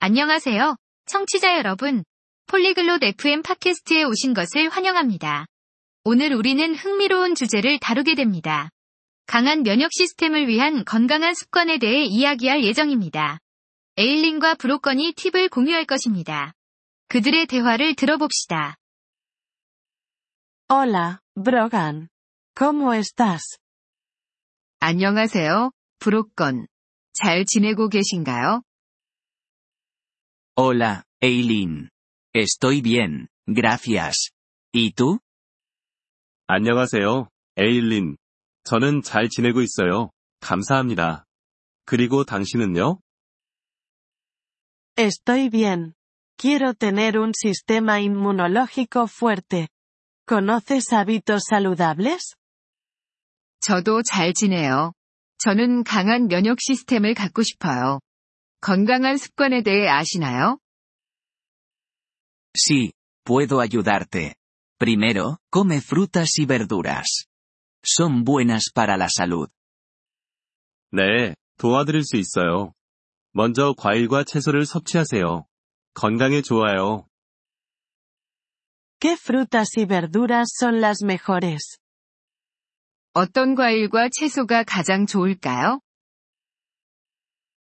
안녕하세요. 청취자 여러분. 폴리글롯 FM 팟캐스트에 오신 것을 환영합니다. 오늘 우리는 흥미로운 주제를 다루게 됩니다. 강한 면역 시스템을 위한 건강한 습관에 대해 이야기할 예정입니다. 에일린과 브로건이 팁을 공유할 것입니다. 그들의 대화를 들어봅시다. Hola, Brogan. ¿Cómo estás? 안녕하세요, 브로건. 잘 지내고 계신가요? Hola, Eileen. Estoy bien, gracias. ¿Y tú? 안녕하세요, 에일린. 저는 잘 지내고 있어요. 감사합니다. 그리고 당신은요? Estoy bien. Quiero tener un sistema inmunológico fuerte. ¿Conoces hábitos saludables? 저도 잘 지내요. 저는 강한 면역 시스템을 갖고 싶어요. 건강한 습관에 대해 아시나요? Sí, puedo ayudarte. Primero, come frutas y verduras. Son buenas para la salud. 네, 도와드릴 수 있어요. 먼저 과일과 채소를 섭취하세요. 건강에 좋아요. ¿Qué frutas y verduras son las mejores? 어떤 과일과 채소가 가장 좋을까요?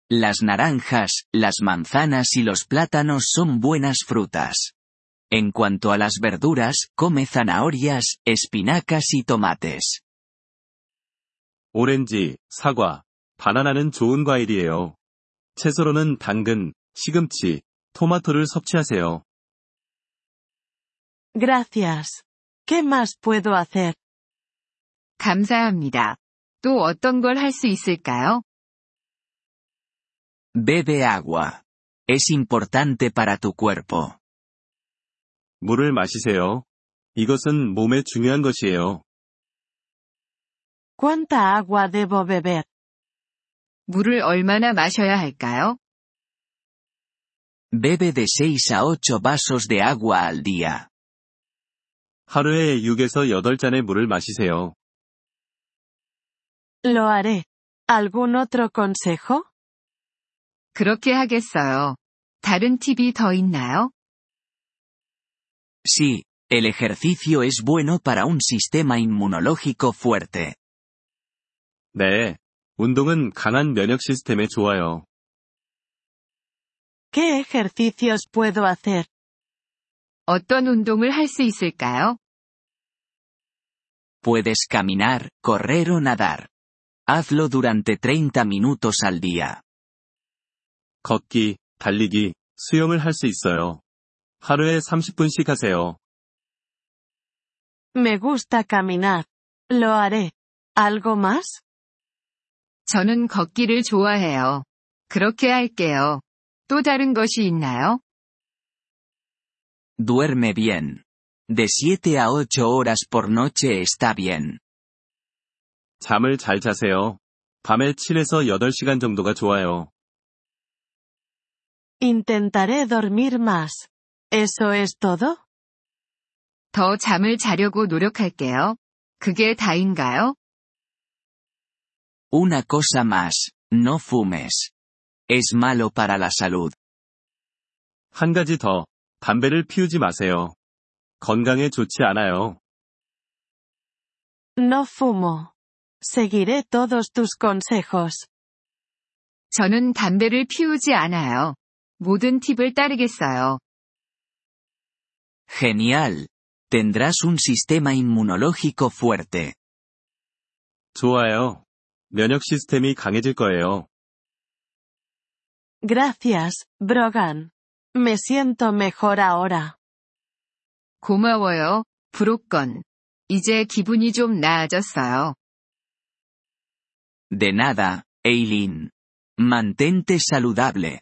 Las naranjas, las manzanas y los plátanos son buenas frutas. En cuanto a las verduras, come zanahorias, espinacas y tomates. 오렌지, 사과, 바나나는 좋은 과일이에요. 채소로는 당근, 시금치, 토마토를 섭취하세요. Gracias. ¿Qué más puedo hacer? 감사합니다. 또 어떤 걸 할 수 있을까요? Bebe agua. Es importante para tu cuerpo. 물을 마시세요. 이것은 몸에 중요한 것이에요. ¿Cuánta agua debo beber? 물을 얼마나 마셔야 할까요? Bebe de 6 a 8 vasos de agua al día. 하루에 6에서 8잔의 물을 마시세요. Lo haré. ¿Algún otro consejo? 그렇게 하겠어요. 다른 팁이 더 있나요? Sí, el ejercicio es bueno para un sistema inmunológico fuerte. 네, 운동은 강한 면역 시스템에 좋아요. ¿Qué ejercicios puedo hacer? 어떤 운동을 할 수 있을까요? Puedes caminar, correr o nadar. Hazlo durante 30 minutos al día. 걷기, 달리기, 수영을 할 수 있어요. 하루에 30분씩 하세요. Me gusta caminar. Lo haré. ¿Algo más? 저는 걷기를 좋아해요. 그렇게 할게요. 또 다른 것이 있나요? Duerme bien. De 7 a 8 horas por noche está bien. 잠을 잘 자세요. 밤에 7에서 8시간 정도가 좋아요. Intentaré dormir más. ¿Eso es todo? 더 잠을 자려고 노력할게요. 그게 다인가요? Una cosa más, no fumes. Es malo para la salud. 한 가지 더, 담배를 피우지 마세요. 건강에 좋지 않아요. No fumo. Seguiré todos tus consejos. 저는 담배를 피우지 않아요. 모든 팁을 따르겠어요. Genial. Tendrás un sistema inmunológico fuerte. 좋아요. 면역 시스템이 강해질 거예요. Gracias, Brogan. Me siento mejor ahora. 고마워요, 브로건. 이제 기분이 좀 나아졌어요. De nada, Eileen. Mantente saludable.